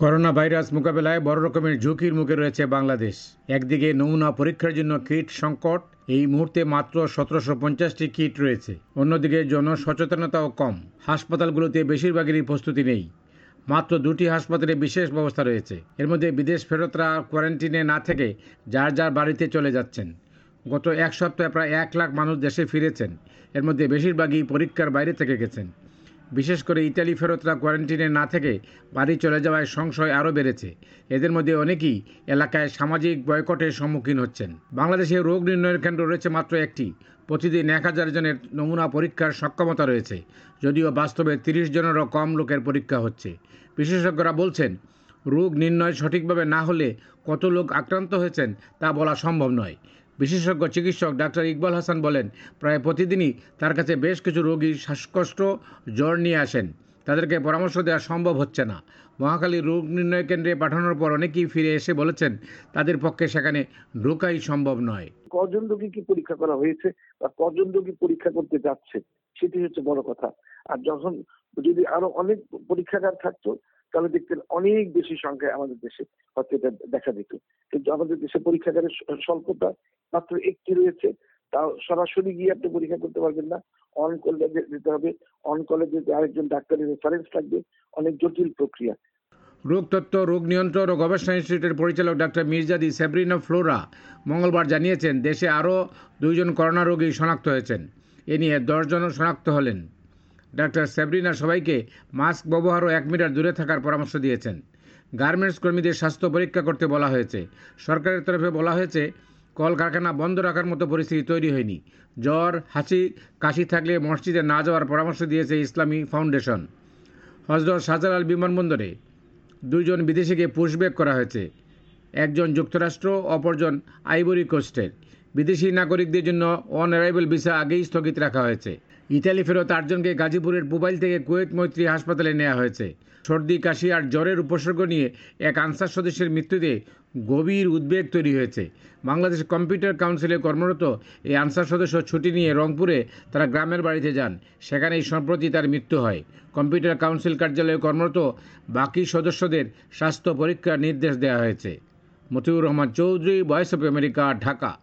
Corona virus মোকাবেলায় বড় রকমের ঝুঁকির মুখে রয়েছে বাংলাদেশ। একদিকে নমুনা পরীক্ষার জন্য কিট সংকট, এই মুহূর্তে মাত্র সতেরোশো পঞ্চাশটি কিট রয়েছে। অন্যদিকে জনসচেতনতাও কম। হাসপাতালগুলোতে বেশিরভাগেরই প্রস্তুতি নেই। মাত্র দুটি হাসপাতালে বিশেষ ব্যবস্থা রয়েছে। এর মধ্যে বিদেশ ফেরতরা কোয়ারেন্টিনে না থেকে যার যার বাড়িতে চলে যাচ্ছেন। গত এক সপ্তাহে প্রায় এক লাখ মানুষ দেশে ফিরেছেন। এর মধ্যে বেশিরভাগই পরীক্ষার বাইরে থেকে গেছেন। বিশেষ করে ইতালি ফেরতরা কোয়ারেন্টিনে না থেকে বাড়ি চলে যাওয়ায় সংশয় আরও বেড়েছে। এদের মধ্যে অনেকেই এলাকায় সামাজিক বয়কটের সম্মুখীন হচ্ছেন। বাংলাদেশে রোগ নির্ণয়ের কেন্দ্র রয়েছে মাত্র একটি। প্রতিদিন এক হাজার জনের নমুনা পরীক্ষার সক্ষমতা রয়েছে, যদিও বাস্তবে তিরিশ জনেরও কম লোকের পরীক্ষা হচ্ছে। বিশেষজ্ঞরা বলছেন, রোগ নির্ণয় সঠিকভাবে না হলে কত লোক আক্রান্ত হয়েছেন তা বলা সম্ভব নয়। বিশেষজ্ঞ চিকিৎসক ডাক্তার ইকবাল হাসান বলেন, প্রায় প্রতিদিনই তার কাছে বেশ কিছু রোগী শ্বাসকষ্ট, জ্বর নিয়ে আসেন। তাদেরকে পরামর্শ দেওয়া সম্ভব হচ্ছে না। মহাখালী রোগ নির্ণয় কেন্দ্রে পাঠানোর পর অনেকেই ফিরে এসে বলেছেন, তাদের পক্ষে সেখানে ঢোকাই সম্ভব নয়। কজন রোগী কি পরীক্ষা করা হয়েছে বা কজন রোগী পরীক্ষা করতে যাচ্ছে, সেটি হচ্ছে বড় কথা। আর যখন যদি আরও অনেক পরীক্ষাগার থাকতো, তাহলে দেখতেন অনেক বেশি সংখ্যায় আমাদের দেশে হয়তো এটা দেখা কিন্তু আমাদের দেশে পরীক্ষাগারের স্বল্পতা মাত্র একটি রয়েছে তাও সরাসরি গিয়ে আপনি পরীক্ষা করতে পারবেন না। অন কলে যেতে হবে। অন কলে যেতে আরেকজন ডাক্তারের রেফারেন্স থাকবে, অনেক জটিল প্রক্রিয়া। রোগতত্ত্ব রোগ নিয়ন্ত্রণ ও গবেষণা ইনস্টিটিউটের পরিচালক ডাক্তার মির্জাদি সেব্রিনা ফ্লোরা মঙ্গলবার জানিয়েছেন, দেশে আরও দুইজন করোনা রোগী শনাক্ত হয়েছেন। এ নিয়ে দশজন শনাক্ত হলেন। ডাক্তার সেব্রিনা সবাইকে মাস্ক ব্যবহার ও এক মিটার দূরে থাকার পরামর্শ দিয়েছেন। গার্মেন্টস কর্মীদের স্বাস্থ্য পরীক্ষা করতে বলা হয়েছে। সরকারের তরফে বলা হয়েছে, কলকারখানা বন্ধ রাখার মতো পরিস্থিতি তৈরি হয়নি। জ্বর হাসি কাশি থাকলে মসজিদে না যাওয়ার পরামর্শ দিয়েছে ইসলামী ফাউন্ডেশন। হজরত শাহজালাল বিমানবন্দরে দুইজন বিদেশিকে পুশব্যাক করা হয়েছে। একজন যুক্তরাষ্ট্র, অপরজন আইভরি কোস্টের। বিদেশি নাগরিকদের জন্য অন অ্যারাইভেল ভিসা আগেই স্থগিত রাখা হয়েছে। ইতালি ফেরত আটজনকে গাজীপুরের মোবাইল থেকে কুয়েত মৈত্রী হাসপাতালে নেওয়া হয়েছে। সর্দি, কাশি আর জ্বরের উপসর্গ নিয়ে এক আনসার সদস্যের মৃত্যুতে গভীর উদ্বেগ তৈরি হয়েছে। বাংলাদেশ কম্পিউটার কাউন্সিলে কর্মরত এই আনসার সদস্য ছুটি নিয়ে রংপুরে তারা গ্রামের বাড়িতে যান। সেখানেই সম্প্রতি তার মৃত্যু হয়। কম্পিউটার কাউন্সিল কার্যালয়ে কর্মরত বাকি সদস্যদের স্বাস্থ্য পরীক্ষার নির্দেশ দেওয়া হয়েছে। Motiur Rahman Chowdhury, voice of America, Dhaka.